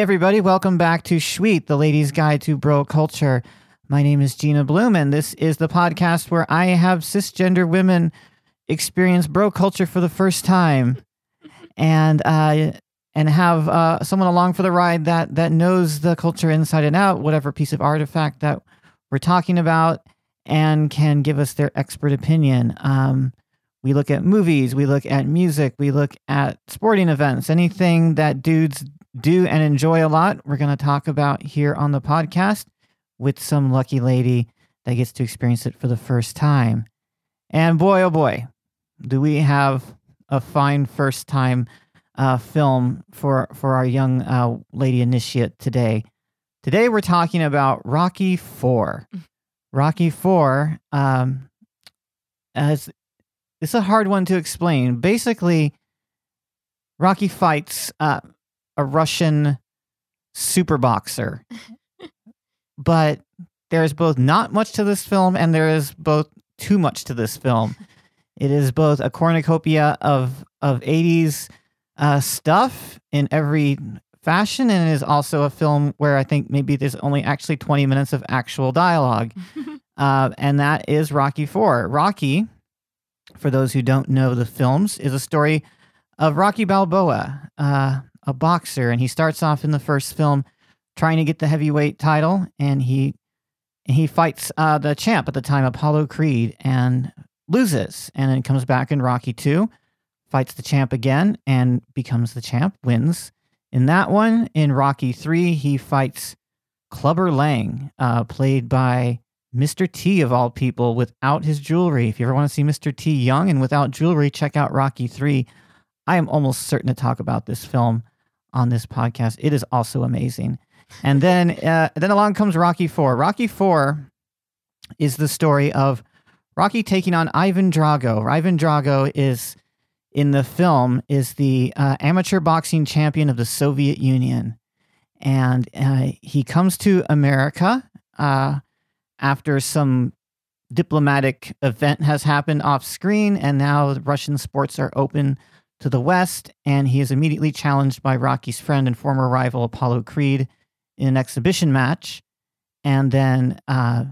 Everybody, welcome back to Sweet, the ladies' guide to bro culture. My name is Gina Bloom, and this is the podcast where I have cisgender women experience bro culture for the first time and uh, and have uh, someone along for the ride that that knows the culture inside and out, whatever piece of artifact that we're talking about, and can give us their expert opinion. Um, we look at movies, we look at music, we look at sporting events, anything that dudes do and enjoy a lot. We're going to talk about here on the podcast with some lucky lady that gets to experience it for the first time. And boy, oh boy, do we have a fine first time uh, film for for our young uh, lady initiate today. Today we're talking about Rocky Four. Rocky Four um, as it's a hard one to explain. Basically, Rocky fights uh, a Russian super boxer, but there's both not much to this film and there is both too much to this film. It is both a cornucopia of of 80s uh, stuff in every fashion, and it is also a film where I think maybe there's only actually 20 minutes of actual dialogue, uh, and that is Rocky Four. Rocky, for those who don't know the films, is a story of Rocky Balboa, uh, a boxer, and he starts off in the first film trying to get the heavyweight title, and he he fights uh, the champ at the time, Apollo Creed, and loses, and then comes back in Rocky Two, fights the champ again, and becomes the champ, wins. In that one, in Rocky Three, he fights Clubber Lang, uh, played by Mr. T of all people, without his jewelry. If you ever want to see Mr. T young and without jewelry, check out Rocky Three. I am almost certain to talk about this film on this podcast. It is also amazing. And then, uh, then along comes Rocky Four. Rocky Four is the story of Rocky taking on Ivan Drago. Ivan Drago is in the film is the uh, amateur boxing champion of the Soviet Union, and uh, he comes to America uh, after some diplomatic event has happened off screen, and now Russian sports are open to the West, and he is immediately challenged by Rocky's friend and former rival Apollo Creed in an exhibition match, and then uh,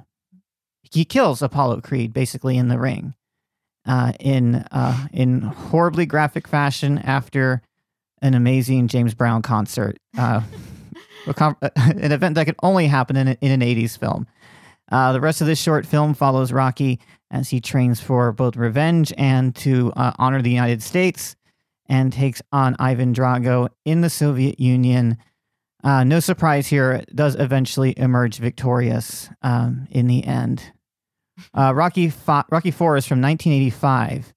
he kills Apollo Creed basically in the ring uh, in uh, in horribly graphic fashion after an amazing James Brown concert, uh, an event that could only happen in, a, in an 80s film. Uh, the rest of this short film follows Rocky as he trains for both revenge and to uh, honor the United States and takes on Ivan Drago in the Soviet Union. Uh, no surprise here, does eventually emerge victorious um, in the end. Uh, Rocky Fo- Rocky Four is from 1985,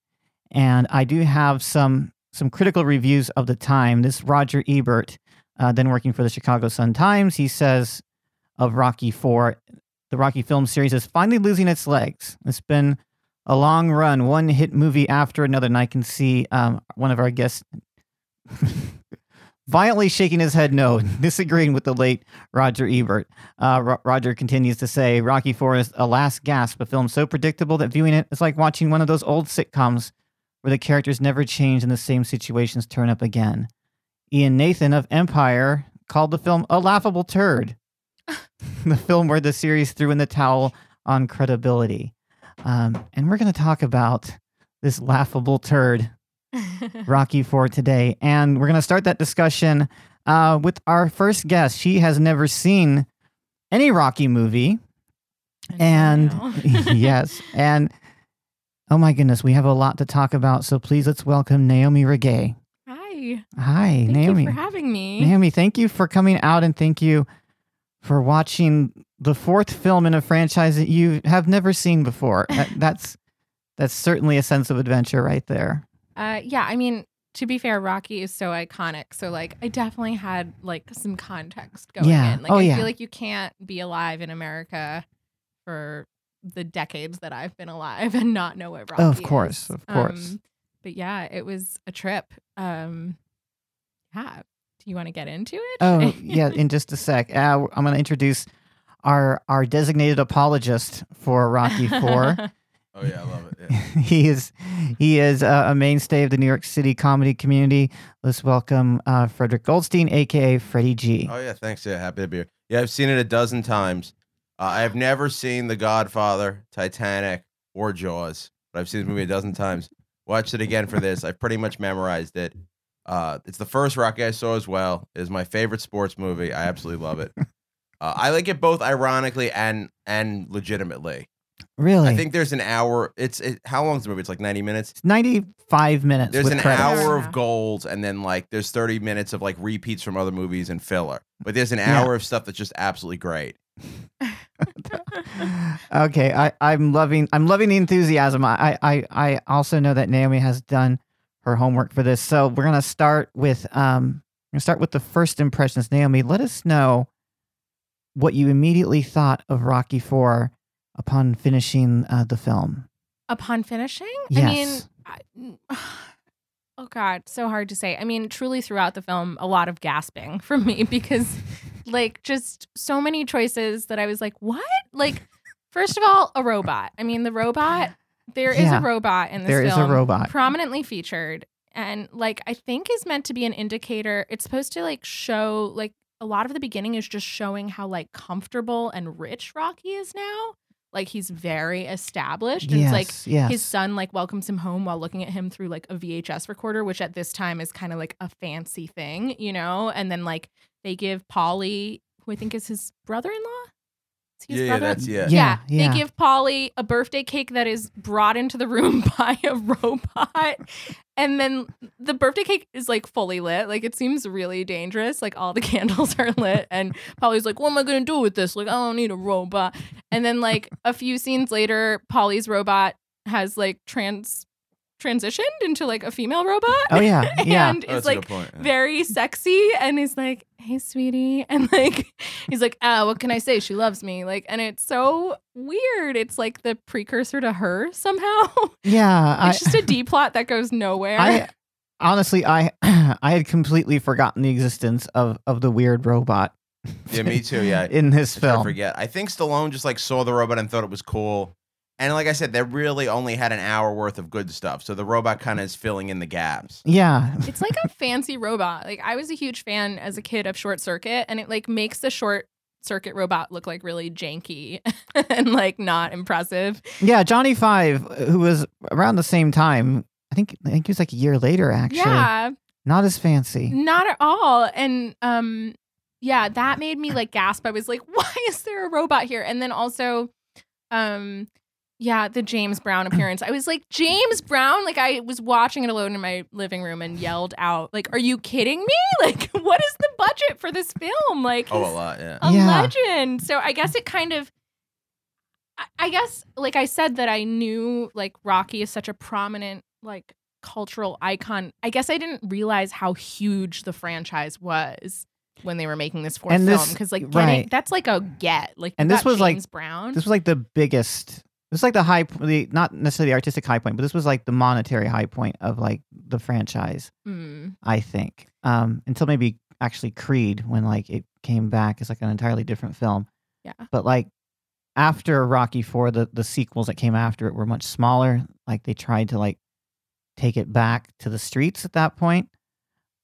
and I do have some some critical reviews of the time. This Roger Ebert, uh, then working for the Chicago Sun Times, he says of Rocky Four, the Rocky film series is finally losing its legs. It's been a long run, one hit movie after another, and I can see um, one of our guests violently shaking his head no, disagreeing with the late Roger Ebert. Uh, Ro- Roger continues to say Rocky Four is a last gasp, a film so predictable that viewing it is like watching one of those old sitcoms where the characters never change and the same situations turn up again. Ian Nathan of Empire called the film a laughable turd. the film where the series threw in the towel on credibility. Um, and we're going to talk about this laughable turd, Rocky Four, today. And we're going to start that discussion uh, with our first guest. She has never seen any Rocky movie. And yes, and oh my goodness, we have a lot to talk about. So please let's welcome Naomi Regay. Hi. Hi, Thank Naomi. you for having me. Naomi, thank you for coming out and thank you for watching the fourth film in a franchise that you have never seen before. That- that's that's certainly a sense of adventure right there. Uh, yeah, I mean, to be fair, Rocky is so iconic. So like, I definitely had like some context going Yeah. in. Like, Oh, I yeah. feel like you can't be alive in America for the decades that I've been alive and not know what Rocky is. Of course, is. of course. Um, but yeah, it was a trip. Um, yeah. Do you want to get into it? Oh, yeah, in just a sec. Uh, I'm going to introduce our our designated apologist for Rocky 4. Oh yeah, I love it. Yeah. he is he is uh, a mainstay of the New York City comedy community. Let's welcome uh, Frederick Goldstein, aka Freddie G. Oh yeah, thanks. Yeah, happy to be here. Yeah, I've seen it a dozen times. Uh, I have never seen The Godfather, Titanic, or Jaws, but I've seen the movie a dozen times. Watched it again for this. I've pretty much memorized it. Uh, it's the first Rocky I saw as well. It is my favorite sports movie. I absolutely love it. Uh, I like it both ironically and and legitimately. Really? I think there's an hour. It's it, how long's the movie? It's like 90 minutes. it's 95 minutes. There's with an credits. hour of gold, and then like there's 30 minutes of like repeats from other movies and filler. But there's an Yeah. hour of stuff that's just absolutely great. okay, I, I'm loving I'm loving the enthusiasm. I, I I also know that Naomi has done her homework for this. So we're gonna start with um we're gonna start with the first impressions. Naomi, let us know what you immediately thought of Rocky Four upon finishing uh, the film. Upon finishing, Yes. I mean, I, oh god, so hard to say. I mean, truly throughout the film, a lot of gasping from me because, like, just so many choices that I was like, what? Like, first of all, a robot. I mean, the robot. There is Yeah. a robot in this There is a robot. prominently featured, and like I think is meant to be an indicator. It's supposed to like show like a lot of the beginning is just showing how like comfortable and rich Rocky is now. Like he's very established. And yes, it's like yes. his son like welcomes him home while looking at him through like a VHS recorder, which at this time is kind of like a fancy thing, you know. And then like they give Paulie, who I think is his brother-in-law. Is he his Yeah, yeah, brother? that's yeah. Yeah, yeah. They give Paulie a birthday cake that is brought into the room by a robot. And then the birthday cake is like fully lit. Like it seems really dangerous. Like all the candles are lit. And Paulie's like, what am I going to do with this? Like, I don't need a robot. And then like a few scenes later, Paulie's robot has like trans transitioned into like a female robot. Oh yeah, yeah. and Oh, is that's a like point. yeah. very sexy and he's like hey sweetie and like he's like ah what can i say she loves me like and it's so weird it's like the precursor to her somehow yeah, I, it's just a d plot that goes nowhere I honestly I I had completely forgotten the existence of of the weird robot. Yeah, me too, yeah. in this It's hard film. forget. I think Stallone just like saw the robot and thought it was cool. And like I said, they really only had an hour worth of good stuff. So the robot kind of is filling in the gaps. Yeah, it's like a fancy robot like i was a huge fan as a kid of short circuit and it like makes the short circuit robot look like really janky and like not impressive yeah. Johnny Five, who was around the same time. I think I think he was like a year later. Actually, yeah not as fancy. Not at all. And um yeah, that made me like gasp. I was like, why is there a robot here? And then also um yeah, the James Brown appearance. I was like, James Brown? Like I was watching it alone in my living room and yelled out, like, are you kidding me? Like, what is the budget for this film? Like Oh, a lot, yeah. a Yeah. legend. So I guess it kind of I- I guess like I said that I knew like Rocky is such a prominent like cultural icon. I guess I didn't realize how huge the franchise was. when they were making this fourth And film because like getting right. that's like a get like And this got was, like- James Brown. This was like the biggest. This was like the high, the not necessarily the artistic high point, but this was like the monetary high point of like the franchise. Mm. I think um, until maybe actually Creed when like it came back as like an entirely different film. Yeah. But like after Rocky Four, the the sequels that came after it were much smaller. Like they tried to like take it back to the streets at that point.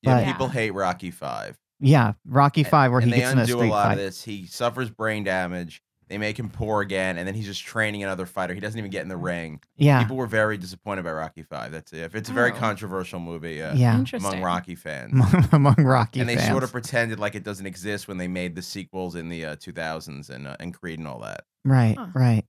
Yeah, But- people hate Rocky Five. Yeah, Rocky Five, where and he they gets in a street a lot fight. of this. He suffers brain damage. They make him poor again, and then he's just training another fighter. He doesn't even get in the ring. Yeah, People were very disappointed by Rocky Five. That's it. It's a very Oh. controversial movie. Yeah, yeah, Interesting. among Rocky fans. among Rocky and they fans. sort of pretended like it doesn't exist when they made the sequels in the uh, 2000s and uh, and Creed and all that. right, Huh. right.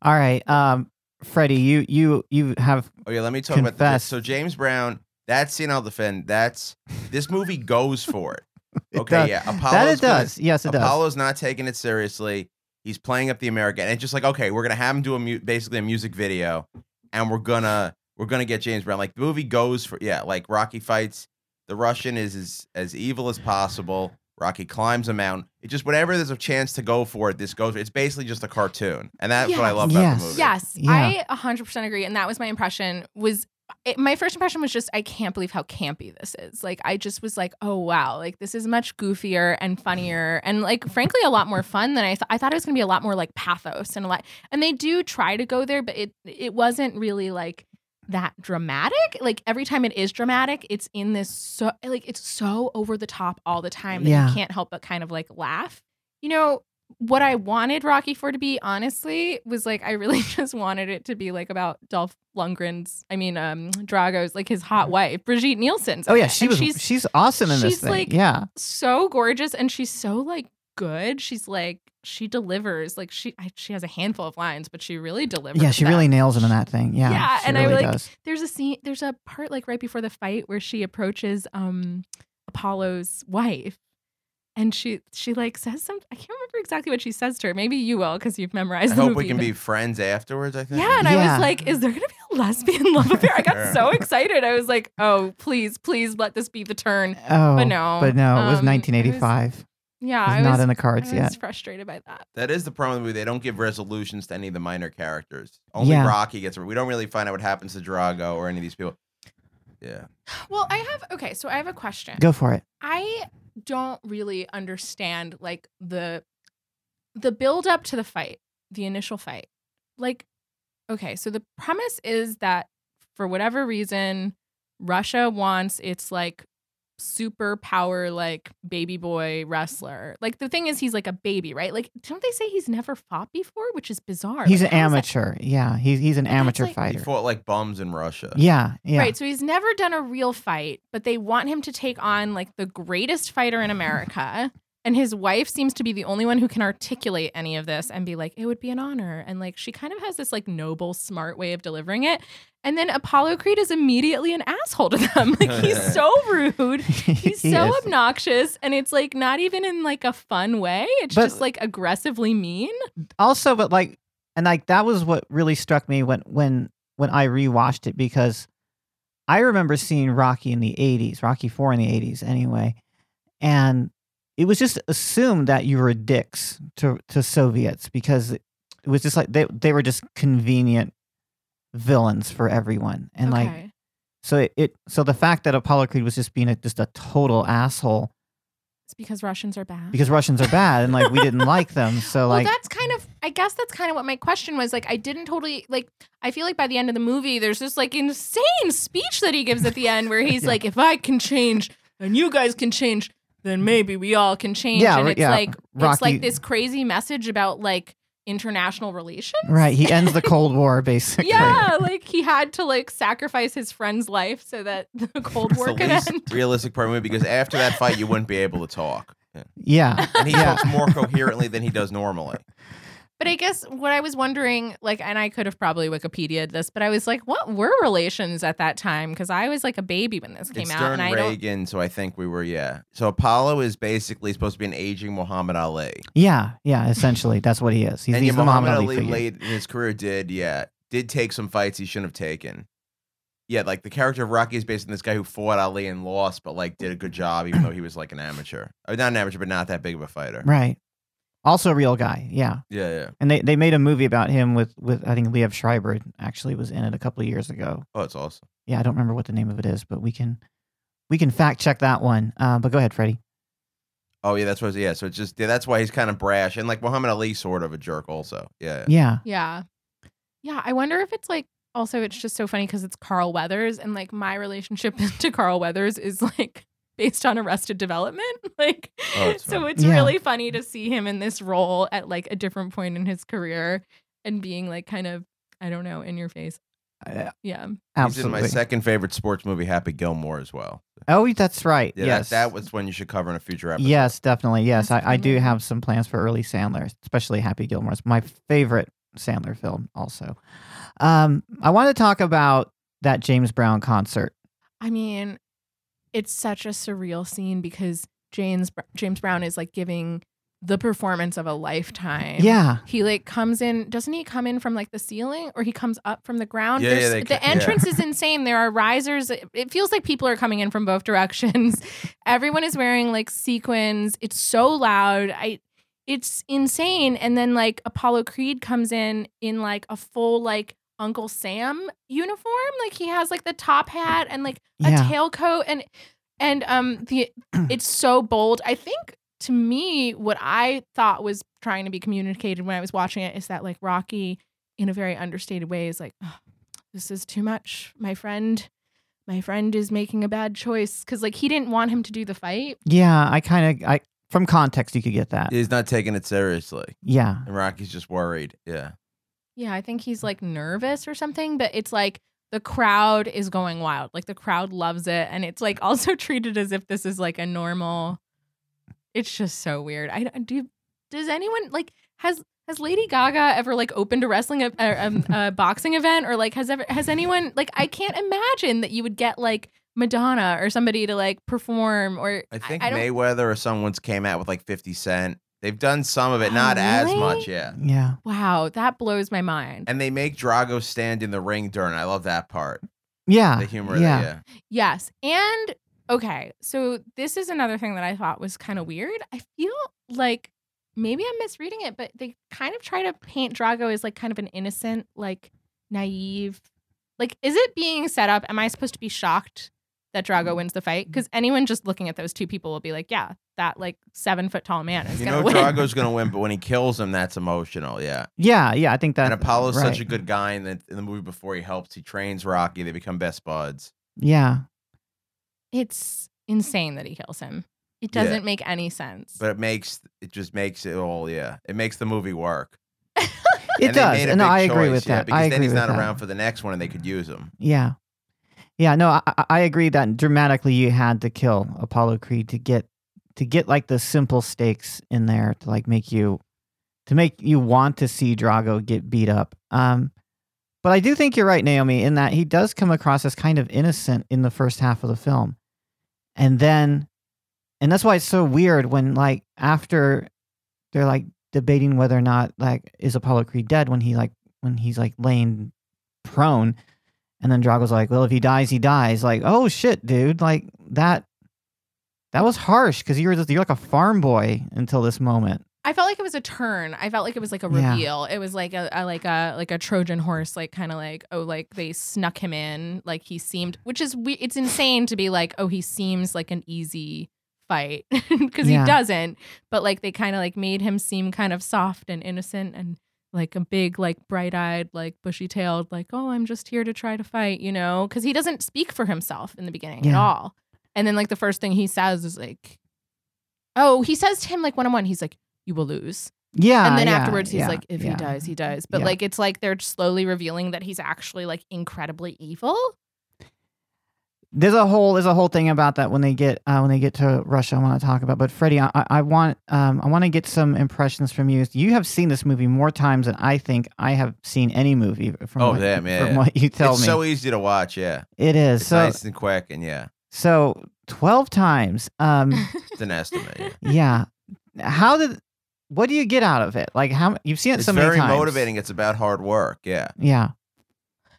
All right, um, Freddie, you you you have Oh yeah, let me talk about Confess. this. So James Brown, that scene I'll defend. That's this movie goes for it. it Okay, does- yeah, Apollo's that it gonna- does. yes, it does. Apollo's not taking it seriously. He's playing up the American, and it's just like, okay, we're gonna have him do a mu- basically a music video, and we're gonna we're gonna get James Brown. Like the movie goes for yeah, like Rocky fights the Russian is as as evil as possible. Rocky climbs a mountain. It just whenever there's a chance to go for it, this goes. It's basically just a cartoon, and that's what I Yes. love about Yes. the movie. Yes, Yeah. I 100% agree. And that was my impression was it, my first impression was just, I can't believe how campy this is. Like, I just was like, oh, wow, like this is much goofier and funnier and like, frankly, a lot more fun than I thought. I thought it was going to be a lot more like pathos and a lot, and they do try to go there, but it, it wasn't really like that dramatic. Like every time it is dramatic, it's in this so like it's so over the top all the time that Yeah. you can't help but kind of like laugh. You know, what I wanted Rocky for to be, honestly, was like I really just wanted it to be like about Dolph Lundgren's, I mean, um, Drago's like his hot wife, Brigitte Nielsen's. oh yeah, she And was. She's She's, awesome in this she's, thing. like, yeah, so gorgeous and she's so like good. She's like she delivers. Like she I, she has a handful of lines, but she really delivers. yeah, she them. really nails him in that thing. Yeah, Yeah, and I, really like, does. there's a scene there's a part like right before the fight where she approaches um apollo's wife and she she like says some i can't remember exactly what she says to her maybe you will because you've memorized I the hope movie we can but- be friends afterwards. I think. yeah and i was like is there gonna be a lesbian love affair i got so excited i was like oh please please let this be the turn Oh, but no, but no, it was um, it was- 1985. yeah It was i not was in the I cards was yet. frustrated by that. That is the problem with the movie. They don't give resolutions to any of the minor characters. Only Yeah. Rocky gets. We don't really find out what happens to Drago or any of these people. Yeah. Well, I have okay, so I have a question. Go for it. I don't really understand like the the build up to the fight, the initial fight. Like okay, so the premise is that for whatever reason Russia wants its like super power like baby boy wrestler. Like the thing is he's like a baby, right? Like don't they say he's never fought before, which is bizarre. He's Like, an how is that- amateur. Yeah, he's he's an But amateur like- He fought like bums in Russia. Yeah, yeah. Right. So he's never done a real fight, but they want him to take on like the greatest fighter in America. And his wife seems to be the only one who can articulate any of this and be like, it would be an honor. And like, she kind of has this like noble, smart way of delivering it. And then Apollo Creed is immediately an asshole to them. Like, he's so rude. He's He so is. obnoxious. And it's like not even in like a fun way. It's But- just like aggressively mean. also but like and like that was what really struck me when when when i rewatched it because i remember seeing rocky in the 80s rocky 4 in the 80s anyway and it was just assumed that you were dicks to to soviets because it was just like they they were just convenient villains for everyone and like so it, it so the fact that apollo creed was just being a, just a total asshole it's because Russians are bad. because russians are bad and like we didn't like them so like that's kind of. I guess that's kind of what my question was. Like, I didn't totally like. I feel like by the end of the movie, there's this like insane speech that he gives at the end, where he's Yeah. like, "If I can change, and you guys can change, then mm-hmm. maybe we all can change." Yeah, and it's yeah. like it's like this crazy message about like international relations. right he ends the cold war basically Yeah, like he had to like sacrifice his friend's life so that the Cold War the could least end. realistic part of the movie because after that fight, you wouldn't be able to talk. Yeah. Yeah. And he yeah. talks more coherently than he does normally. But I guess what I was wondering, like, and I could have probably Wikipedia'd this, but I was like, what were relations at that time? Because I was like a baby when this came it's out, during and I don't. Reagan, so I think we were yeah. So Apollo is basically supposed to be an aging Muhammad Ali. Yeah. Yeah. Essentially, that's what he is. He's, and he's yeah, the Muhammad Muhammad Ali, Ali figure. late in his career did yeah did take some fights he shouldn't have taken. yeah, like the character of Rocky is based on this guy who fought Ali and lost, but like did a good job, even though he was like an amateur. Uh, not an amateur, but not that big of a fighter. Right. Also a real guy. Yeah. Yeah, yeah. And they, they made a movie about him with, with I think Liev Schreiber actually was in it a couple of years ago. Oh, it's awesome. Yeah, I don't remember what the name of it is, but we can we can fact check that one. Uh, but go ahead, Freddie. Oh yeah, that's what. Yeah, so it's just yeah, that's why he's kind of brash and like Muhammad Ali, sort of a jerk, also. Yeah. Yeah. Yeah. Yeah. I wonder if it's like also it's just so funny because it's Carl Weathers and like my relationship to Carl Weathers is like based on Arrested Development. Like Oh, it's so funny. it's Yeah. really funny to see him in this role at like a different point in his career and being like kind of I don't know, in your face. Uh, Yeah. He's in absolutely. my second favorite sports movie, Happy Gilmore, as well. oh, that's right. Yeah, yes. that, that was one you should cover in a future episode. Yes, definitely. Yes, I, a I, I good do have some plans for early Sandler, especially Happy Gilmore. It's my favorite Sandler film, also. Um, I want to talk about that James Brown concert. I mean, it's such a surreal scene because James James Brown is like giving the performance of a lifetime. Yeah. He like comes in, doesn't he come in from like the ceiling or he comes up from the ground? Yeah, yeah, the ca- yeah. entrance is insane. There are risers. It- It feels like people are coming in from both directions. Everyone is wearing like sequins. It's so loud. I it's insane. And then like Apollo Creed comes in in like a full like Uncle Sam uniform. Like he has like the top hat and like a Yeah. tailcoat and and um the it's so bold. I think to me what I thought was trying to be communicated when I was watching it is that like Rocky in a very understated way is like "Ugh, this is too much. My friend my friend is making a bad choice cuz like he didn't want him to do the fight. Yeah, I kind of, I from context, you could get that. He's not taking it seriously. Yeah. And Rocky's just worried. Yeah. Yeah, I think he's like nervous or something, but it's like the crowd is going wild. Like the crowd loves it and it's like also treated as if this is like a normal It's just so weird. I don't- does anyone like has has Lady Gaga ever like opened a wrestling a, a, um, a boxing event or like has ever has anyone like I can't imagine that you would get like Madonna or somebody to like perform or I think I don't Mayweather or someone's came out with like 50 Cent. They've done some of it, Oh, not as much, yeah. Yeah. Wow, that blows my mind. And they make Drago stand in the ring during. I love that part. Yeah. The humor yeah. there, yeah. Yes. And okay, so this is another thing that I thought was kind of weird. I feel like maybe I'm misreading it, but they kind of try to paint Drago as like kind of an innocent, like naive. Like, is it being set up? Am I supposed to be shocked that Drago mm-hmm. wins the fight? Mm-hmm. Because anyone just looking at those two people will be like, yeah, that like seven foot tall man is You gonna know win. Drago's going to win, but when he kills him, that's emotional, yeah. Yeah. Yeah. I think that. and Apollo's right. such a good guy in the, in the movie before he helps. He trains Rocky. They become best buds. Yeah. It's insane that he kills him. It doesn't make any sense. But it makes, it just makes it all, yeah. It makes the movie work. It And does. And no, I agree choice, with yeah, that. Because I then agree he's with not that. around for the next one and they could use him. Yeah. Yeah, no, I, I- agree that dramatically you had to kill Apollo Creed to get to get like the simple stakes in there to like make you to make you want to see Drago get beat up. Um but I do think you're right, Naomi, in that he does come across as kind of innocent in the first half of the film. And then and that's why it's so weird when like after they're like debating whether or not like is Apollo Creed dead when he like when he's like laying prone and then Drago's like, "Well, if he dies, he dies." Like, "Oh shit, dude! Like that, that was harsh because you're just, you're like a farm boy until this moment." I felt like it was a turn. I felt like it was like a Yeah. reveal. It was like a, a like a like a Trojan horse, like kind of like oh, like they snuck him in. Like he seemed, which is we- it's insane to be like oh, he seems like an easy fight because Yeah. he doesn't. But like they kind of like made him seem kind of soft and innocent and like a big like bright eyed like bushy tailed like oh I'm just here to try to fight you know because he doesn't speak for himself in the beginning at all. And then like the first thing he says is like oh he says to him like one on one he's like you will lose. Yeah, and then yeah, afterwards he's yeah, like if yeah. he dies he dies but Yeah. like it's like they're slowly revealing that he's actually like incredibly evil There's a whole there's a whole thing about that when they get uh, when they get to Russia. I want to talk about, but Freddie, I, I- want um, I want to get some impressions from you. You have seen this movie more times than I think I have seen any movie. From Oh, what, damn, yeah. from what you tell me. it's me, so easy to watch, yeah. it is It's so nice and quick, and yeah, so twelve times. Um, it's an estimate. Yeah. yeah, how did what do you get out of it? Like how you've seen it It's so many times. It's very motivating. It's about hard work, yeah. Yeah.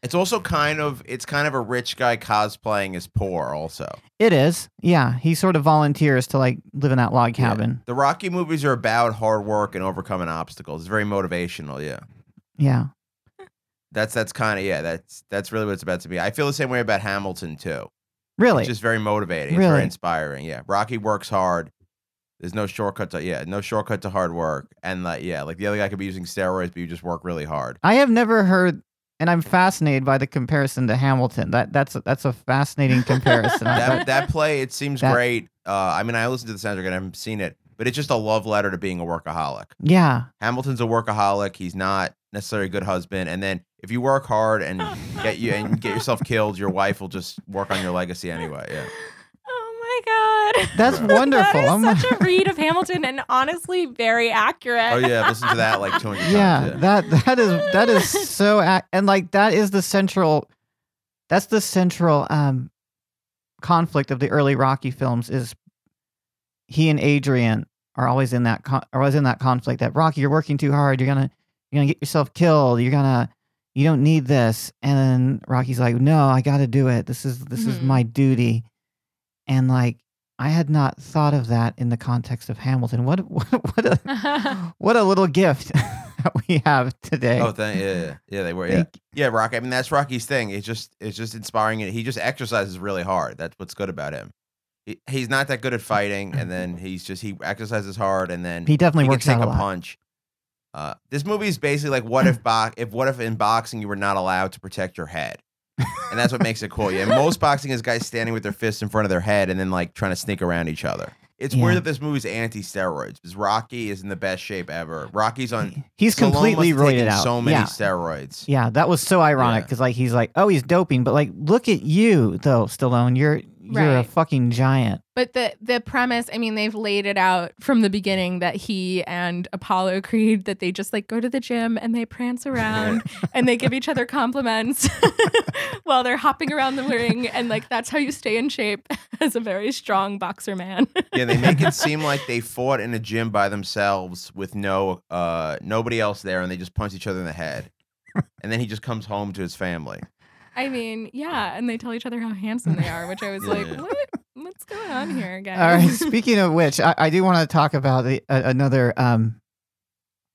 It's also kind of it's kind of a rich guy cosplaying as poor. Also, It is. Yeah. He sort of volunteers to like live in that log Yeah. cabin. the Rocky movies are about hard work and overcoming obstacles. It's very motivational. Yeah, Yeah. that's that's kind of yeah. That's that's really what it's about to be. I feel the same way about Hamilton too. Really? It's just very motivating. It's Really? very inspiring. Yeah, Rocky works hard. There's no shortcut to yeah, no shortcut to hard work. And like yeah, like the other guy could be using steroids, but you just work really hard. I have never heard and I'm fascinated by the comparison to Hamilton. That that's a, that's a fascinating comparison. That that play it seems That- great. Uh, I mean, I listened to the soundtrack and I haven't seen it, but it's just a love letter to being a workaholic. yeah. Hamilton's a workaholic. He's not necessarily a good husband. And then if you work hard and get you and get yourself killed, your wife will just work on your legacy anyway. Yeah. My god. That's wonderful. that such a read of Hamilton and honestly very accurate. Oh yeah, listen to that like 200 yeah, times. that that is that is so ac- and like that is the central that's the central um conflict of the early Rocky films is he and Adrian are always in that con- are always in that conflict that Rocky you're working too hard you're going to you're going to get yourself killed you're going to you don't need this and then Rocky's like no I got to do it this is this is Mhm. my duty and like I had not thought of that in the context of Hamilton what what, what a what a little gift that we have today. Oh, thank yeah, yeah, yeah. They were yeah, Thank- yeah. Rocky. I mean, that's Rocky's thing. It's just, it's just inspiring. It. He just exercises really hard. That's what's good about him. He, he's not that good at fighting, and then he's just he exercises hard, and then he definitely he can works take out a a lot. punch. Uh, this movie is basically like what if bo- if what if in boxing you were not allowed to protect your head, and that's what makes it cool. Yeah, most boxing is guys standing with their fists in front of their head and then like trying to sneak around each other. It's Yeah. weird that this movie's anti-steroids because Rocky is in the best shape ever. Rocky's on. He's completely roided out. So many yeah. steroids. yeah, that was so ironic Yeah. because like he's like, oh, he's doping, but like, look at you though, Stallone. You're you're a fucking giant. But the the premise, I mean, they've laid it out from the beginning that he and Apollo Creed that they just like go to the gym and they prance around and they give each other compliments while they're hopping around the ring and like that's how you stay in shape as a very strong boxer man. Yeah, they make it seem like they fought in a gym by themselves with no uh nobody else there, and they just punch each other in the head. And then he just comes home to his family. I mean, yeah, and they tell each other how handsome they are, which I was Yeah, like, yeah. what? What's going on here, guys? All right. Speaking of which, I, I do want to talk about the, uh, another um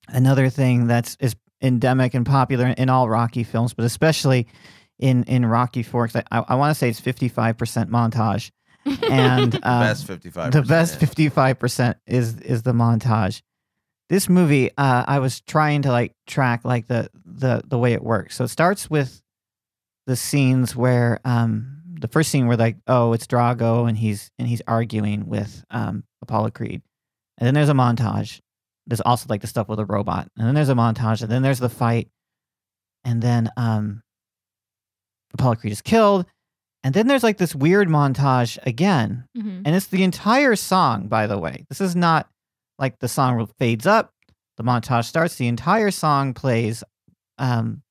another thing that's is endemic and popular in all Rocky films, but especially in in Rocky Four. 'cause I, I want to say it's fifty five percent montage, and The um, best fifty five. the best 55% is is the montage this movie uh i was trying to like track like the the the way it works so it starts with the scenes where um the first scene where like oh it's drago and he's and he's arguing with um apollo creed. And then there's a montage. There's also like the stuff with the robot. And then there's a montage. And then there's the fight. And then um apollo creed is killed. And then there's like this weird montage again. Mhm. and it's the entire song, by the way. This is not like the song fades up, the montage starts, the entire song plays. Um,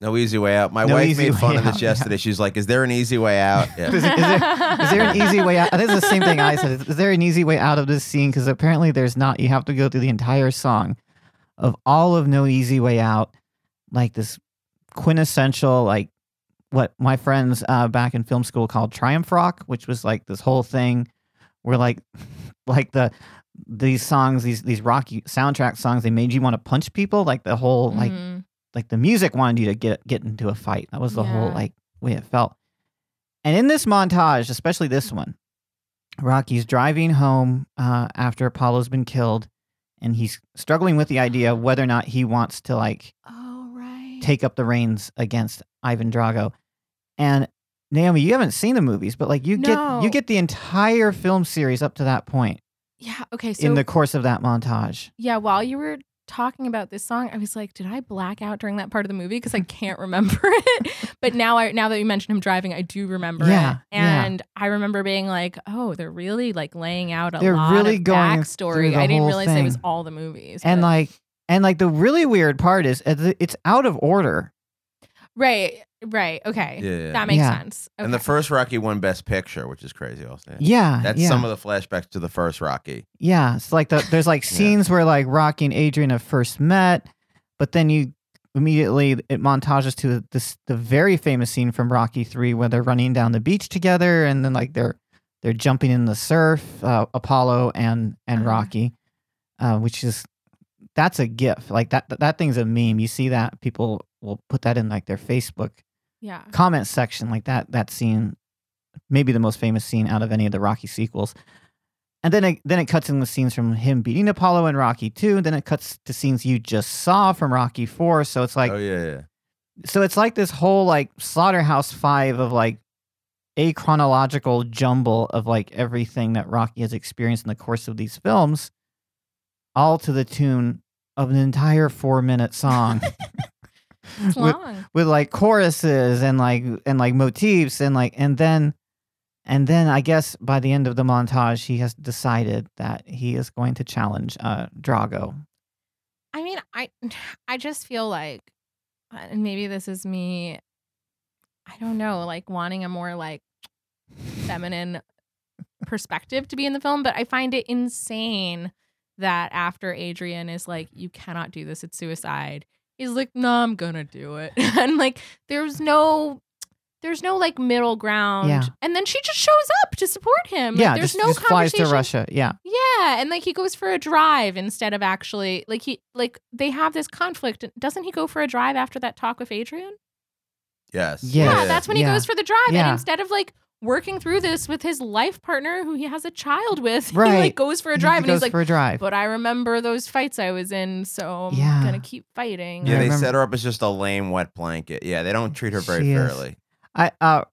No easy way out. My No wife made fun way of this out, yeah. yesterday. She's like, "Is there an easy way out?" Yeah. is, is there, is there an easy way out? And this is the same thing I said. Is, is there an easy way out of this scene? Because apparently there's not. You have to go through the entire song of all of No Easy Way Out, like this quintessential, like what my friends uh, back in film school called Triumph Rock, which was like this whole thing where like like the these songs, these these rocky soundtrack songs, they made you want to punch people. Like the whole like Mhm. Like the music wanted you to get get into a fight. That was the whole like way it felt. And in this montage, especially this one, Rocky's driving home uh, after Apollo's been killed, and he's struggling with the idea of whether or not he wants to like Oh right. take up the reins against Ivan Drago. And Naomi, you haven't seen the movies, but like you get you get the entire film series up to that point yeah. Okay. So in the course of that montage. yeah, while you were talking about this song, I was like, did I black out during that part of the movie because I can't remember it? But now, I now that you mentioned him driving, I do remember Yeah, it, yeah. and I remember being like, oh, they're really like laying out a They're lot really of going backstory. I didn't realize it was all the movies. And but- like and like the really weird part is uh, it's out of order. right, right, okay, Yeah, yeah. that makes Yeah. sense. And the first Rocky won Best Picture, which is crazy. Also, Yeah. that's yeah. some of the flashbacks to the first Rocky. Yeah, it's like the, there's like Yeah. scenes where like Rocky and Adrian have first met, but then you immediately it montages to this the very famous scene from Rocky Three where they're running down the beach together, and then like they're they're jumping in the surf, uh, Apollo and and Uh-huh. Rocky, uh, which is that's a gif. Like that that thing's a meme. You see that people will put that in like their Facebook Yeah. comment section like that that scene maybe the most famous scene out of any of the rocky sequels and then it then it cuts in the scenes from him beating apollo in rocky 2 and then it cuts to scenes you just saw from rocky 4 so it's like oh yeah, yeah. so it's like this whole like slaughterhouse 5 of like a chronological jumble of like everything that rocky has experienced in the course of these films all to the tune of an entire 4 minute song It's with, long. with like choruses and like and like motifs and like and then and then I guess by the end of the montage he has decided that he is going to challenge uh Drago. I mean, I I just feel like uh, and maybe this is me I don't know, like wanting a more like feminine perspective to be in the film, but I find it insane that after Adrian is like you cannot do this, it's suicide. He's like, "No, I'm going to do it." and like there's no there's no like middle ground. Yeah. And then she just shows up to support him. Like, yeah, there's just, no just flies to. Russia. Yeah. Yeah, and like he goes for a drive instead of actually like he like they have this conflict. Doesn't he go for a drive after that talk with Adrian? Yes. Yeah, Yeah, that's when he yeah. goes for the drive. Yeah. And instead of like working through this with his life partner who he has a child with, he Right. like goes for a He drive and he's like, for a drive. But I remember those fights I was in, so I'm Yeah. gonna keep fighting. Yeah, they set her up as just a lame wet blanket. Yeah, they don't treat her very She is. fairly. I uh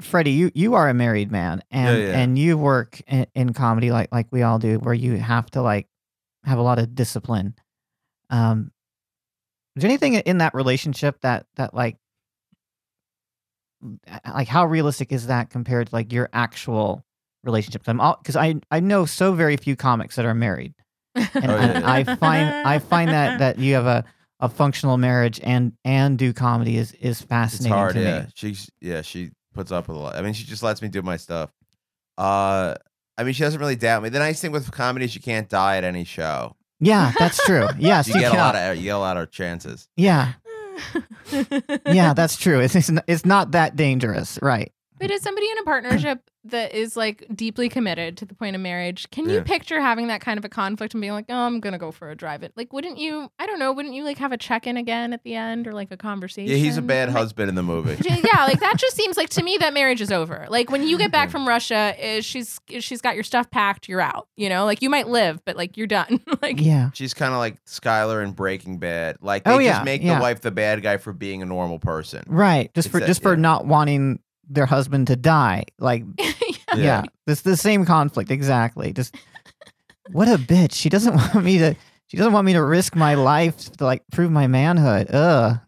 Freddie, you you are a married man and Yeah, yeah. and you work in, in comedy like like we all do where you have to like have a lot of discipline. Um is there anything in that relationship that that like like how realistic is that compared to like your actual relationships? I'm all because I I know so very few comics that are married. And, Oh, yeah, and yeah. I find I find that that you have a a functional marriage and and do comedy is is fascinating. It's fascinating hard. to Yeah, me. she's yeah she puts up with a lot. I mean, she just lets me do my stuff. Uh, I mean, she doesn't really doubt me. The nice thing with comedy is you can't die at any show. Yeah, that's true. Yes, You you, get a lot of you get a lot of chances. Yeah, yeah, that's true. It's, it's not that dangerous, right? But as somebody in a partnership that is like deeply committed to the point of marriage, can you Yeah. picture having that kind of a conflict and being like, "Oh, I'm gonna go for a drive"? It like, wouldn't you? I don't know. Wouldn't you like have a check in again at the end or like a conversation? Yeah, he's a bad Like- husband in the movie. yeah, like that just seems like to me that marriage is over. Like when you get back from Russia, is she's she's got your stuff packed, you're out. You know, like you might live, but like you're done. like Yeah, She's kind of like Skyler in Breaking Bad. Like oh, they Oh, just yeah, make yeah. the wife the bad guy for being a normal person. right. Just It's for a- just for yeah. not wanting their husband to die. Like, yeah, this the same conflict exactly. Just what a bitch. She doesn't want me to. She doesn't want me to risk my life to like prove my manhood. Ugh.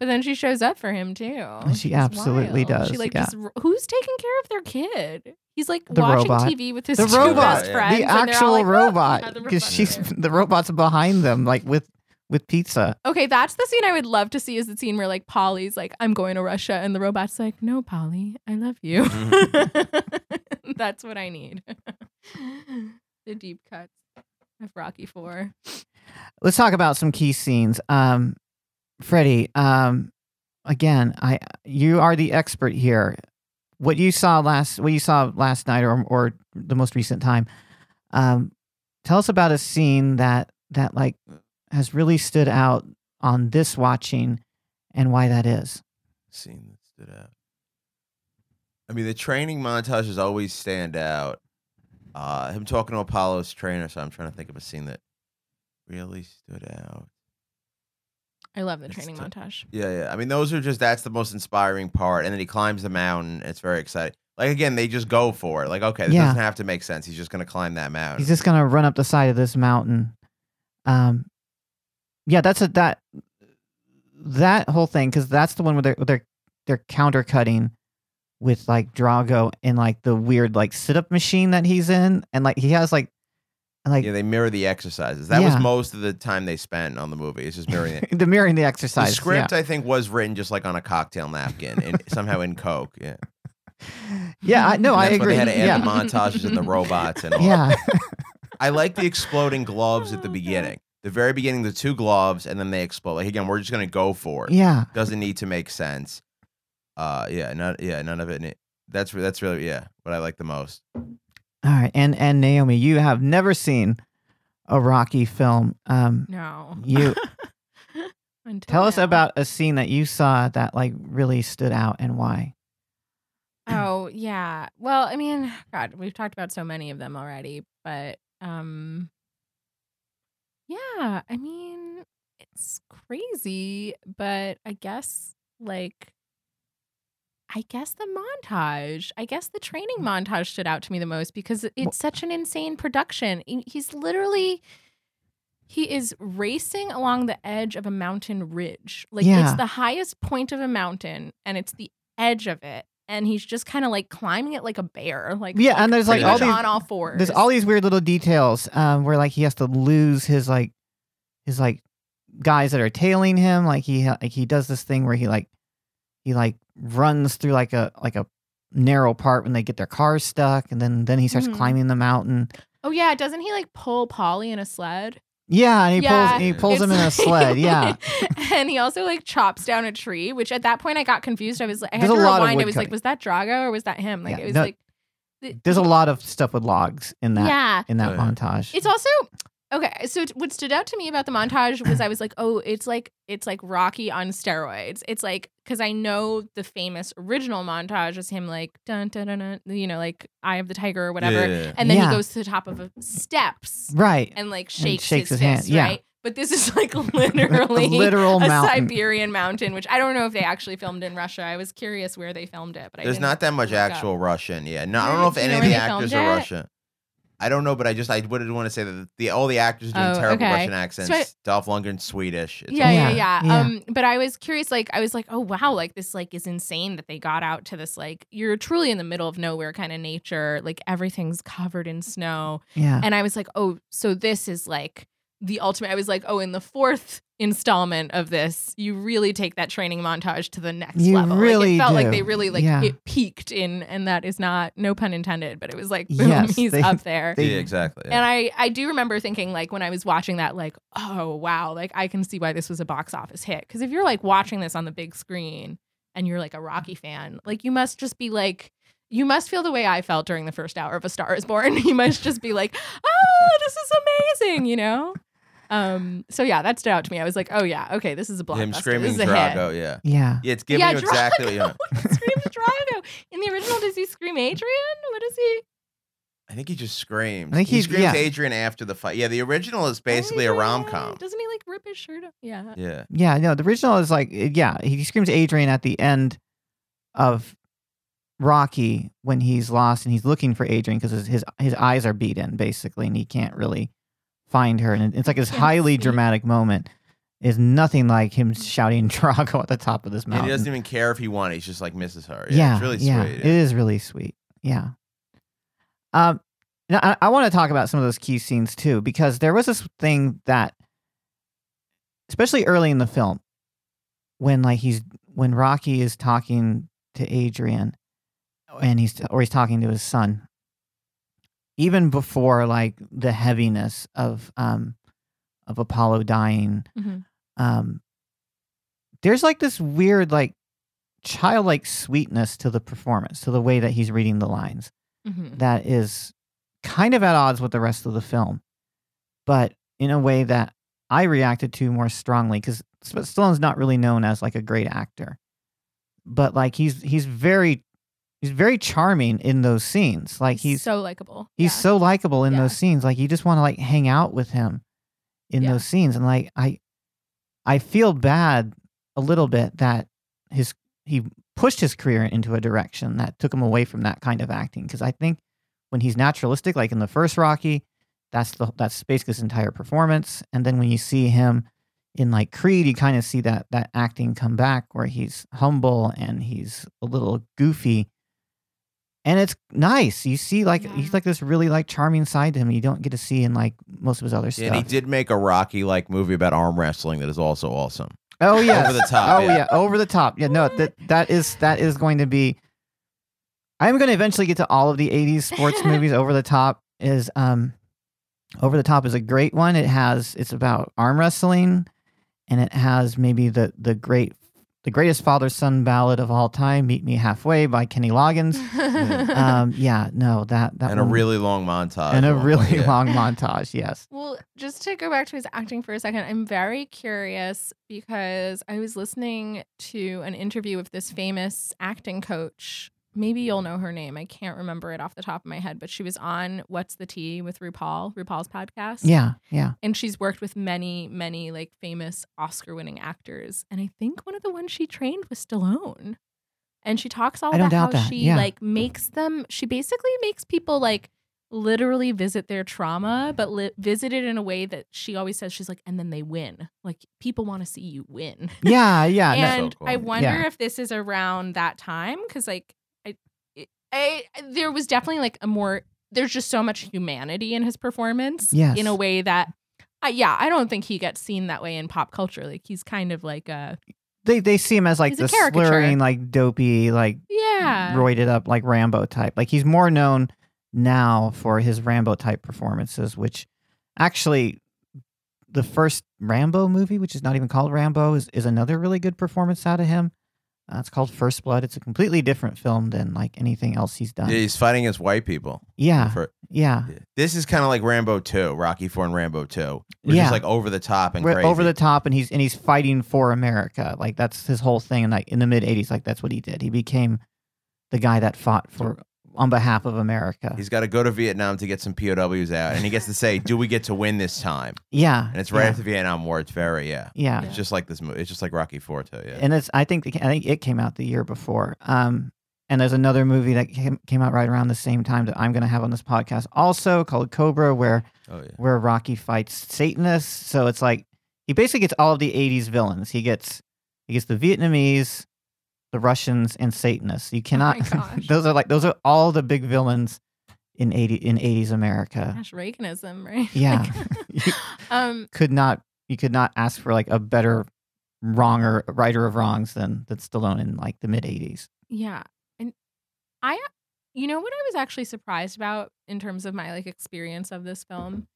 But then she shows up for him too. She It's absolutely wild. does, She like yeah. just who's taking care of their kid? He's like The watching robot. TV with his The two robot. best friends. the and they're all actual like, "Oh, robot yeah, the because she's the robot's behind them like with with pizza. Okay, that's the scene I would love to see is the scene where like Paulie's like, I'm going to Russia and the robot's like, No, Paulie, I love you. that's what I need. the deep cuts of Rocky Four. let's talk about some key scenes. Um, Freddie, um, again, I you are the expert here. What you saw last, what you saw last night, or or the most recent time. Um, tell us about a scene that that like has really stood out on this watching, and why that is. Scene that stood out. I mean, the training montages always stand out. Uh, him talking to Apollo's trainer. So I'm trying to think of a scene that really stood out. I love the It's training t- montage. Yeah, yeah. I mean, those are just that's the most inspiring part, and then he climbs the mountain. It's very exciting. Like again, they just go for it. Like, okay, this Yeah. doesn't have to make sense. He's just gonna climb that mountain. He's just gonna run up the side of this mountain. Um, yeah, that's a that that whole thing because that's the one where they're they're they're countercutting with like Drago in like the weird like sit up machine that he's in, and like he has like like yeah, they mirror the exercises. That Yeah. was most of the time they spent on the movie. It's just mirroring the mirroring the The exercise. script, I think, was written just like on a cocktail napkin and somehow in Coke. Yeah, yeah, yeah. I no, And I agree. They had to add yeah, the montages and the robots and all. yeah, I like the exploding gloves at the beginning. The the very beginning, the two gloves, and then they explode. Like again, we're just gonna go for it. Yeah. Doesn't need to make sense. Uh, yeah, not yeah, none of it. That's that's really yeah, what I like the most. All right. And and Naomi, you have never seen a Rocky film. Um, No. You- Until tell us about a scene that you saw that like really stood out and why. Oh yeah. Well, I mean, God, we've talked about so many of them already, but um, yeah. I mean, it's crazy, but I guess like. I guess the montage. I guess the training mm. montage stood out to me the most because it's such an insane production. He's literally he is racing along the edge of a mountain ridge. Like Yeah. it's the highest point of a mountain and it's the edge of it. And he's just kind of like climbing it like a bear. Like Yeah, and there's, like, all these- on all fours. There's all these weird little details um, where like he has to lose his like his like guys that are tailing him. Like he like he does this thing where he like he like runs through like a like a narrow part when they get their cars stuck, and then then he starts Mhm. climbing the mountain. Oh yeah, doesn't he like pull Paulie in a sled? Yeah, and he Yeah, pulls he pulls him in a sled. Yeah, and he also like chops down a tree, which at that point I got confused. I was like, I There's had a to lot of rewind. wood It was like, cutting. was that Drago or was that him? Like Yeah, it was no, like th- there's a lot of stuff with logs in that yeah. in that Oh, yeah. montage. It's also okay. So t- what stood out to me about the montage was I was like, oh, it's like it's like Rocky on steroids. It's like because I know the famous original montage is him like dun dun dun, dun you know, like Eye of the Tiger or whatever, Yeah. and then Yeah. he goes to the top of a steps right. and like shakes, shakes his, his hand, fist, yeah. right? But this is like literally a literal a mountain. Siberian mountain, which I don't know if they actually filmed in Russia. I was curious where they filmed it, but I There's didn't not that much look up. actual Russian. Yeah, no, I don't know if any of the actors are it? Russian. I don't know, but I just I wouldn't want to say that the all the actors doing Oh, terrible okay. Russian accents. So I- Dolph Lundgren Swedish. It's yeah, yeah, Yeah, yeah, yeah. Um, but I was curious. Like, I was like, oh wow, like this, like is insane that they got out to this. Like, you're truly in the middle of nowhere kind of nature. Like everything's covered in snow, Yeah, and I was like, oh, so this is like the ultimate. I was like, oh, in the fourth installment of this, you really take that training montage to the next You level. like, really it felt like they really like Yeah. it peaked in, and that is not no pun intended, but it was like, boom, Yes, he's they- up there. they- yeah, exactly. yeah. And I, I do remember thinking like when I was watching that, like, oh wow, like I can see why this was a box office hit. Because if you're like watching this on the big screen and you're like a Rocky fan, like you must just be like, you must feel the way I felt during the first hour of A Star Is Born. You must just be like, oh, this is amazing, you know. Um. So yeah, that stood out to me. I was like, oh yeah, okay, this is a blockbuster. Him this screaming is a hit. Drago. Yeah, yeah. yeah, it's giving yeah, you exactly what you Drago. know. screams Drago. In the original, does he scream Adrian? What is he? I think he just screams. I think he he's- screams yeah. Adrian after the fight. Yeah, the original is basically a rom com. Doesn't he like rip his shirt off? Yeah. Yeah, Yeah, no, the original is like, yeah, he screams Adrian at the end of Rocky when he's lost and he's looking for Adrian because his, his his eyes are beaten basically and he can't really find her and it's like this highly dramatic moment. Is nothing like him shouting Drago at the top of this and he doesn't even care if he won. He's just like misses her. Yeah, yeah, it's really yeah, sweet. It is really sweet. Yeah. Um, now I, I want to talk about some of those key scenes too because there was this thing that, especially early in the film, when like he's when Rocky is talking to Adrian, and he's or he's talking to his son. Even before like the heaviness of um of Apollo dying, Mhm. um there's like this weird like childlike sweetness to the performance to the way that he's reading the lines Mhm. that is kind of at odds with the rest of the film but in a way that i reacted to more strongly because stallone's not really known as like a great actor but like he's he's very he's very charming in those scenes like he's so likable. he's Yeah. so likable in Yeah. those scenes like you just want to like hang out with him in Yeah. those scenes and like i i feel bad a little bit that his he pushed his career into a direction that took him away from that kind of acting because i think when he's naturalistic like in the first rocky that's the that's basically his entire performance and then when you see him in like creed you kind of see that that acting come back where he's humble and he's a little goofy and it's nice. You see, like Yeah. he's like this really like charming side to him. You don't get to see in like most of his other stuff. And he did make a Rocky like movie about arm wrestling that is also awesome. Oh yeah, Over the top, Oh yeah. yeah. over the top. Yeah, no, that that is that is going to be. I'm going to eventually get to all of the '80s sports movies. Over the top is um, Over the Top is a great one. It has it's about arm wrestling, and it has maybe the the great the greatest father son ballad of all time, "Meet Me Halfway" by Kenny Loggins. um, yeah, no, that that and a really long montage. and a really point, yeah. long montage. Yes. Well, just to go back to his acting for a second, I'm very curious because I was listening to an interview with this famous acting coach. Maybe you'll know her name. I can't remember it off the top of my head, but she was on What's the Tee with RuPaul, RuPaul's podcast. Yeah, yeah. And she's worked with many, many like famous Oscar winning actors. And I think one of the ones she trained was Stallone. And she talks all I about how that, she yeah. like makes them, she basically makes people like literally visit their trauma, but li- visit it in a way that she always says, she's like, and then they win. Like people want to see you win. Yeah, yeah. no- so and cool. I wonder Yeah. if this is around that time because like I, there was definitely like a more there's just so much humanity in his performance Yes. in a way that uh, yeah I don't think he gets seen that way in pop culture like he's kind of like a they they see him as like the slurring, like dopey, like yeah roided up, like Rambo type. Like he's more known now for his Rambo type performances, which actually the first Rambo movie, which is not even called Rambo, is, is another really good performance out of him. Uh, it's called First Blood. It's a completely different film than like anything else he's done. Yeah, he's fighting against white people. Yeah, For- yeah. this is kind of like Rambo 2, Rocky 4 and Rambo 2. Which Yeah. is like over the top and We're crazy. over the top, and he's and he's fighting for America. Like that's his whole thing. And like in the mid '80s, like that's what he did. He became the guy that fought for on behalf of America. He's got to go to Vietnam to get some POWs out, and he gets to say, "Do we get to win this time?" yeah, And it's right yeah, after the Vietnam War. It's very yeah. yeah. It's just like this movie. It's just like Rocky Four too. Yeah. and it's I think I think it came out the year before. Um, and there's another movie that came, came out right around the same time that I'm going to have on this podcast, also called Cobra, where oh yeah. where Rocky fights Satanists. So it's like he basically gets all of the '80s villains. He gets he gets the Vietnamese, the Russians, and Satanists. You cannot. gosh. those are like those are all the big villains in '80 in '80s America. gosh Reaganism right Yeah. Like, um Could not you could not ask for like a better wronger writer of wrongs than than Stallone in like the mid '80s. Yeah. And I you know what I was actually surprised about in terms of my like experience of this film?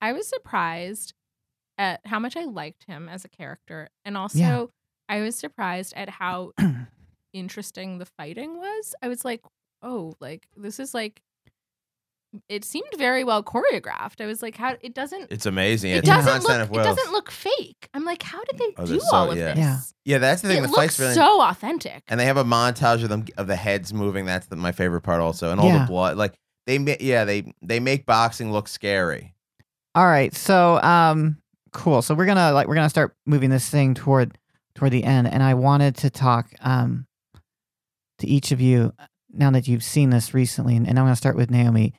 I was surprised at how much I liked him as a character and also Yeah. I was surprised at how interesting the fighting was. I was like, "Oh, like this is like it seemed very well choreographed." I was like, "How it doesn't It's amazing. it It's doesn't constant look of it Wills. doesn't look fake." I'm like, "How did they Oh, do they're so- all of yeah. this?" Yeah. Yeah, that's the thing. It the looks fight's really. so authentic. and they have a montage of them of the heads moving. That's the, my favorite part also, and all Yeah. the blood. Like they, ma- yeah, they they make boxing look scary. All right, so um, cool. So we're gonna like we're gonna start moving this thing toward toward the end, and I wanted to talk um to each of you now that you've seen this recently, and, and I'm gonna start with Nayomi.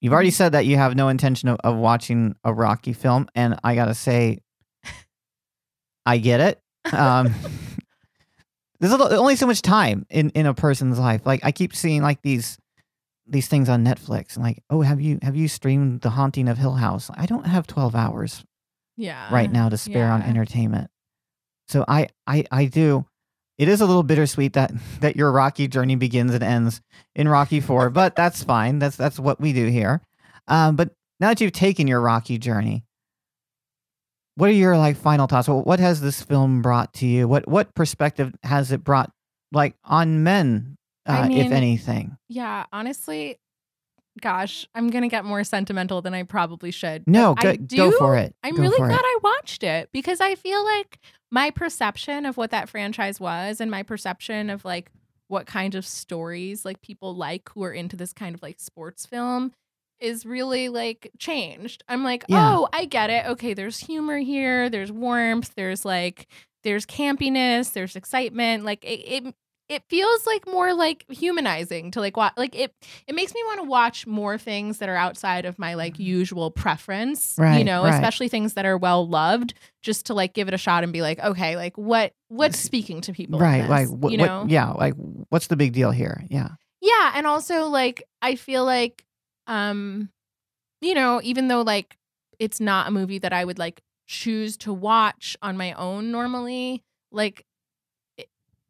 You've already said that you have no intention of, of watching a Rocky film, and I gotta say, I get it. Um, there's only so much time in in a person's life. Like I keep seeing like these these things on Netflix and like, oh, have you have you streamed The Haunting of Hill House? I don't have 12 hours yeah. right now to spare on entertainment. So I I I do it is a little bittersweet that that your Rocky journey begins and ends in Rocky 4, but that's fine. That's that's what we do here. Um but now that you've taken your Rocky journey, what are your like final thoughts? What what has this film brought to you? What what perspective has it brought like on men I uh, if anything? Yeah, honestly, gosh, I'm gonna get more sentimental than I probably should. No, I go, go do- for it. I'm Go really glad it. I watched it because I feel like my perception of what that franchise was and my perception of like what kind of stories like people like who are into this kind of like sports film is really like changed. I'm like, Yeah. oh, I get it. Okay, there's humor here, there's warmth, there's like there's campiness, there's excitement. Like it it, it feels like more like humanizing to like watch like it it makes me want to watch more things that are outside of my like usual preference. You know, right. especially things that are well loved, just to like give it a shot and be like, okay, like what what's speaking to people. right this, like what, you know? what yeah like what's the big deal here yeah Yeah, and also like I feel like um you know, even though like it's not a movie that I would like choose to watch on my own normally, like it-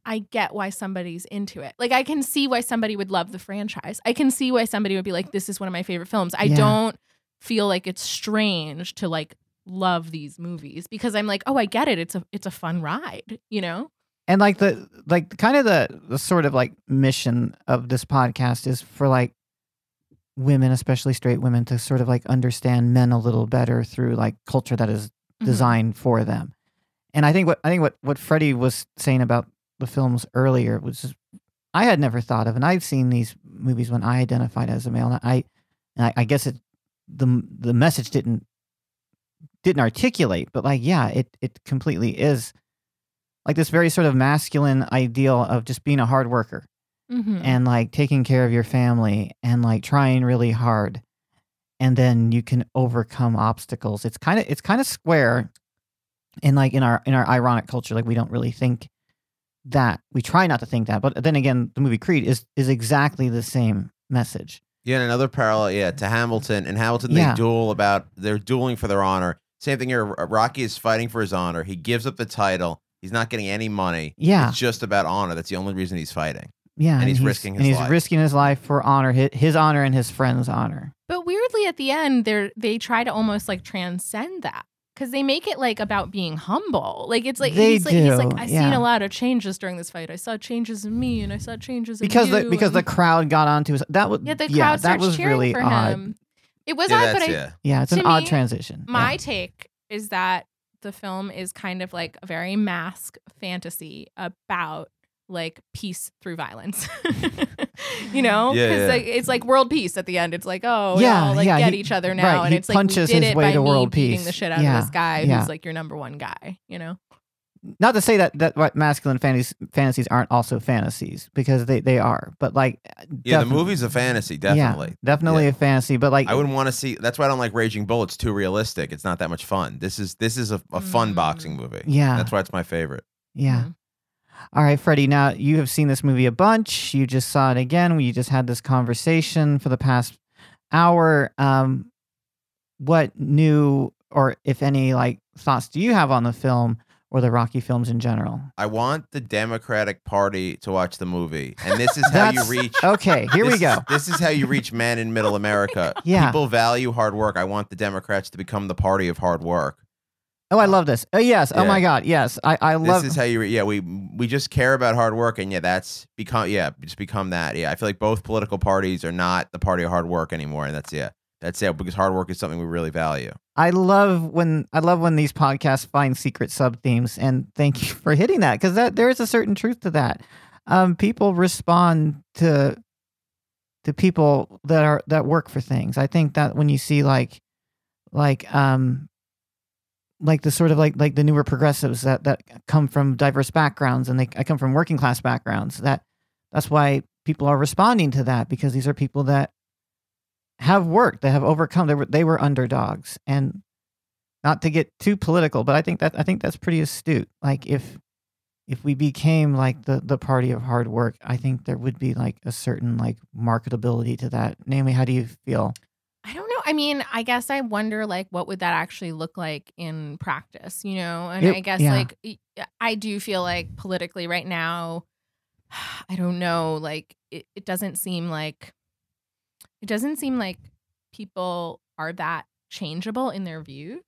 I get why somebody's into it. Like I can see why somebody would love the franchise. I can see why somebody would be like this is one of my favorite films. I Yeah. don't feel like it's strange to like love these movies because I'm like, oh, I get it. It's a it's a fun ride, you know? and like the like kind of the the sort of like mission of this podcast is for like women especially straight women to sort of like understand men a little better through like culture that is Mhm. designed for them and i think what i think what what freddie was saying about the films earlier was i had never thought of and i've seen these movies when i identified as a male and i and i, I guess it the the message didn't didn't articulate but like yeah it it completely is like this very sort of masculine ideal of just being a hard worker Mhm. and like taking care of your family and like trying really hard and then you can overcome obstacles it's kind of it's kind of square and like in our in our ironic culture like we don't really think that we try not to think that but then again the movie creed is is exactly the same message Yeah, and another parallel, yeah, to Hamilton. And Hamilton, Yeah. they duel about they're dueling for their honor. Same thing here. Rocky is fighting for his honor. He gives up the title. He's not getting any money. yeah It's just about honor. That's the only reason he's fighting. yeah and he's risking his and his he's life. risking his life for honor his, his honor and his friend's honor But weirdly, at the end, they they try to almost like transcend that because they make it like about being humble. Like it's like They he's like he's like I've seen a lot of changes during this fight. I saw changes in me, and I saw changes in because the because the crowd got onto his that was yeah the crowd yeah, that was cheering really for odd him. It was yeah, odd, but I yeah. yeah it's an To odd transition my yeah. take is that the film is kind of like a very mask fantasy about like peace through violence. you know, Yeah, because yeah. like it's like world peace at the end. It's like oh Yeah, all like yeah, get he- each other right, now, and he it's like we punches did his it way by to me world beating peace. the shit out Yeah, of this guy yeah. who's like your number one guy. You know, not to say that that what masculine fantasies fantasies aren't also fantasies because they they are but like Yeah, the movie's a fantasy, definitely. yeah, definitely Yeah. a fantasy but like I wouldn't want to see. That's why I don't like Raging Bull. It's too realistic. It's not that much fun. This is this is a, a fun Mm. boxing movie. yeah That's why it's my favorite. yeah Mhm. All right freddie now you have seen this movie a bunch you just saw it again We just had this conversation for the past hour um what new or if any like thoughts do you have on the film or the rocky films in general I want the Democratic Party to watch the movie, and this is how you reach. okay here we go this is how you reach men in Middle America. Yeah. People value hard work. I want the Democrats to become the party of hard work. Oh i love this oh yes oh my god yes i i love This is how you. Re- yeah, we we just care about hard work, and yeah, that's become yeah, just become that. Yeah, I feel like both political parties are not the party of hard work anymore, and that's yeah, that's it. Because hard work is something we really value. I love when I love when these podcasts find secret sub themes, and thank you for hitting that because that there is a certain truth to that. Um, people respond to to people that are that work for things. I think that when you see like like um like the sort of like like the newer progressives that that come from diverse backgrounds and they I come from working class backgrounds that that's why people are responding to that because these are people that have worked that have overcome they were they were underdogs. And not to get too political but i think that i think that's pretty astute. Like if if we became like the the party of hard work i think there would be like a certain like marketability to that. Nayomi how do you feel I don't know. I mean, I guess I wonder like what would that actually look like in practice, you know? And It- I guess yeah. like I do feel like politically right now, I don't know, like it, it doesn't seem like it doesn't seem like people are that changeable in their views.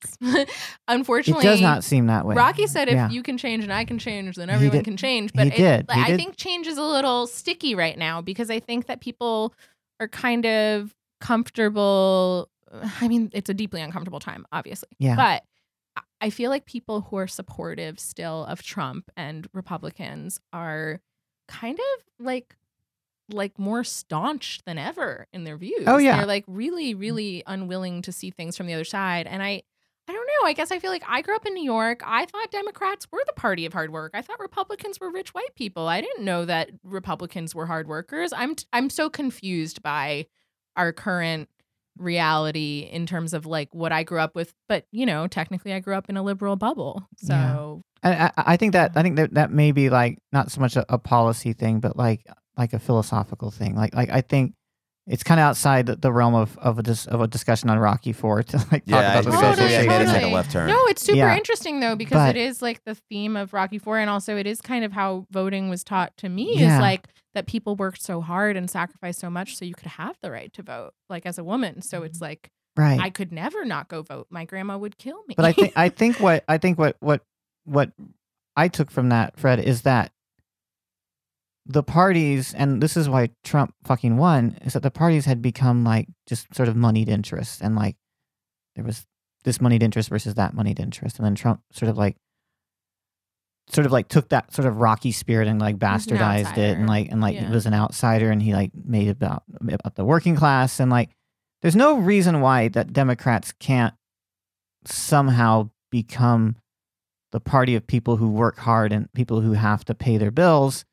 Unfortunately, it does not seem that way Rocky said, "If Yeah. you can change and I can change, then everyone did- can change." But it- did. like, He I did. think change is a little sticky right now because I think that people are kind of comfortable. I mean, it's a deeply uncomfortable time, obviously. Yeah. But I- feel like people who are supportive still of Trump and Republicans are kind of like like more staunch than ever in their views. Oh, yeah. They're like really, really unwilling to see things from the other side. And I I don't know. I guess I feel like I grew up in New York. I thought Democrats were the party of hard work. I thought Republicans were rich white people. I didn't know that Republicans were hard workers. I'm I'm so confused by our current reality in terms of like what I grew up with. But you know, technically, I grew up in a liberal bubble. So I, I, I think that I think that that may be like not so much a, a policy thing, but like like a philosophical thing. Like like I think it's kind of outside the, the realm of of a dis, of a discussion on Rocky Four to like Yeah, talk about the I- social totally, I made safety it take a left turn. No, it's super Yeah. interesting though because But- it is like the theme of Rocky Four, and also it is kind of how voting was taught to me Yeah. is like that people worked so hard and sacrificed so much so you could have the right to vote, like as a woman. So Mm-hmm. it's like right. I could never not go vote. My grandma would kill me. but I think I think what I think what what what I took from that, Fred, is that the parties, and this is why Trump fucking won, is that the parties had become like just sort of moneyed interests, and like there was this moneyed interest versus that moneyed interest, and then Trump sort of like sort of like took that sort of rocky spirit and like He's an bastardized it and like and like Yeah. he was an outsider and he like made about about the working class and like there's no reason why that Democrats can't somehow become the party of people who work hard and people who have to pay their bills.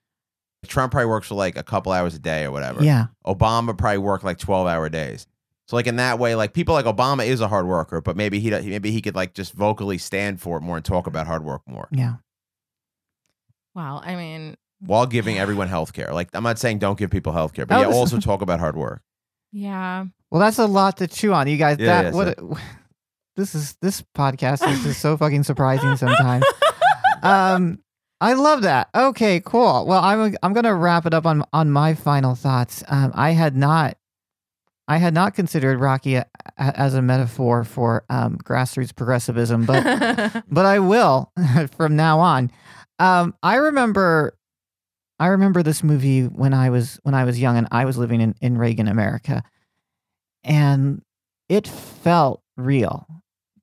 Trump probably works for like a couple hours a day or whatever. Yeah. Obama probably worked like 12 hour days. So like in that way, like people like Obama is a hard worker, but maybe he maybe he could like just vocally stand for it more and talk about hard work more Yeah. wow. I mean, while giving everyone health care. Like I'm not saying don't give people health care, but Oh, yeah, also talk about hard work. yeah. Well, that's a lot to chew on. You guys, Yeah, that yeah, what this is this podcast is just so fucking surprising sometimes. um I love that. Okay, cool. Well, I'm I'm going to wrap it up on on my final thoughts. Um I had not I had not considered Rocky a, a, as a metaphor for um, grassroots progressivism, but but I will from now on. Um, I remember, I remember this movie when I was when I was young and I was living in in Reagan America, and it felt real.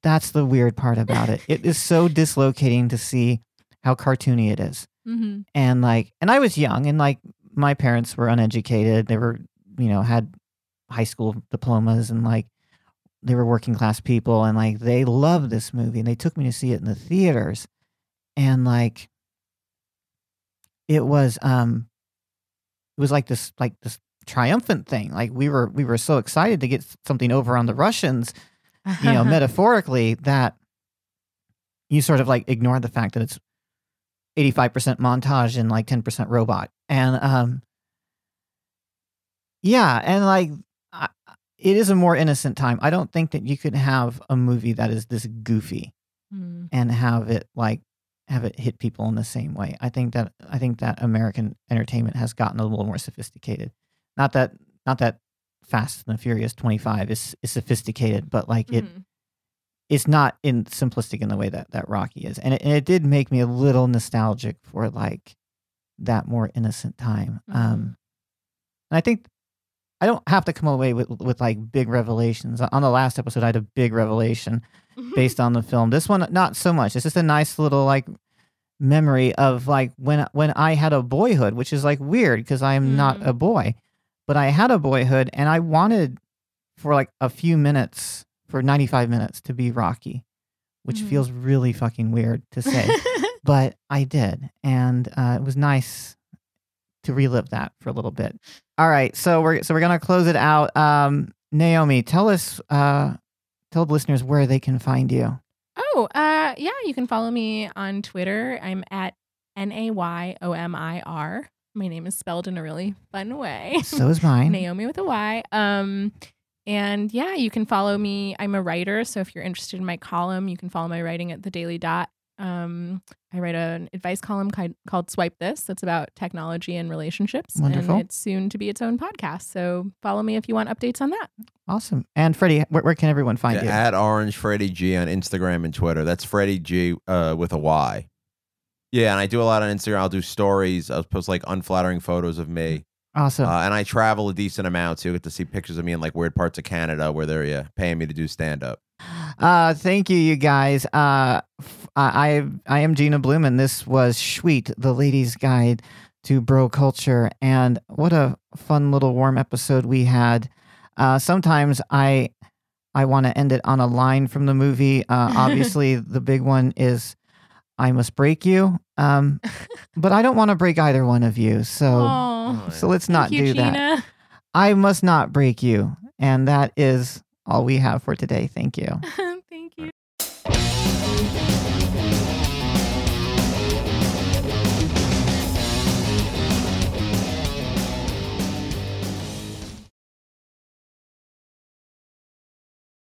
That's the weird part about it. It is so dislocating to see how cartoony it is, hmm and like, and I was young, and like my parents were uneducated. They were, you know, had high school diplomas, and like they were working class people and like they loved this movie and they took me to see it in the theaters. And like it was um it was like this like this triumphant thing. Like we were we were so excited to get something over on the russians you know metaphorically that you sort of like ignore the fact that it's 85% montage and like 10% robot and um yeah and like I, it is a more innocent time i don't think that you could have a movie that is this goofy Mm. and have it like have it hit people in the same way i think that i think that american entertainment has gotten a little more sophisticated not that not that fast and the furious 25 is is sophisticated but like it Mhm. It's not in simplistic in the way that that Rocky is, and it, and it did make me a little nostalgic for like that more innocent time. Mhm. Um, and I think I don't have to come away with with like big revelations. On the last episode, I had a big revelation based on the film. This one, not so much. It's just a nice little like memory of like when when I had a boyhood, which is like weird because I am not Mm. a boy, but I had a boyhood, and I wanted for like a few minutes, for ninety five minutes, to be Rocky, which Mhm. feels really fucking weird to say, but I did, and uh, it was nice to relive that for a little bit. All right, so we're so we're gonna close it out. Um, Nayomi, tell us, uh, tell the listeners where they can find you. Oh, uh, yeah, you can follow me on Twitter. I'm at N A Y O M I R. My name is spelled in a really fun way. So is mine. Nayomi with a Y. Um, and yeah, you can follow me. I'm a writer, so if you're interested in my column, you can follow my writing at the Daily Dot. Um, I write an advice column ki- called Swipe This. That's about technology and relationships, Wonderful. and it's soon to be its own podcast. So follow me if you want updates on that. Awesome. And Freddie, where, where can everyone find you? At Orange Freddie G on Instagram and Twitter. That's Freddie G uh, with a Y. Yeah, and I do a lot on Instagram. I'll do stories. I'll post like unflattering photos of me. Awesome. Uh, and I travel a decent amount, so you get to see pictures of me in like weird parts of Canada where they're yeah, paying me to do stand up. Uh, thank you, you guys. Uh, f- I I am Gina Bloom, and this was Sweet, the ladies' guide to bro culture. And what a fun little warm episode we had. Uh, sometimes I I want to end it on a line from the movie. Uh, obviously, the big one is "I must break you," um, but I don't want to break either one of you. So Aw. so let's Thank not you, do that. I must not break you, and that is all we have for today. Thank you.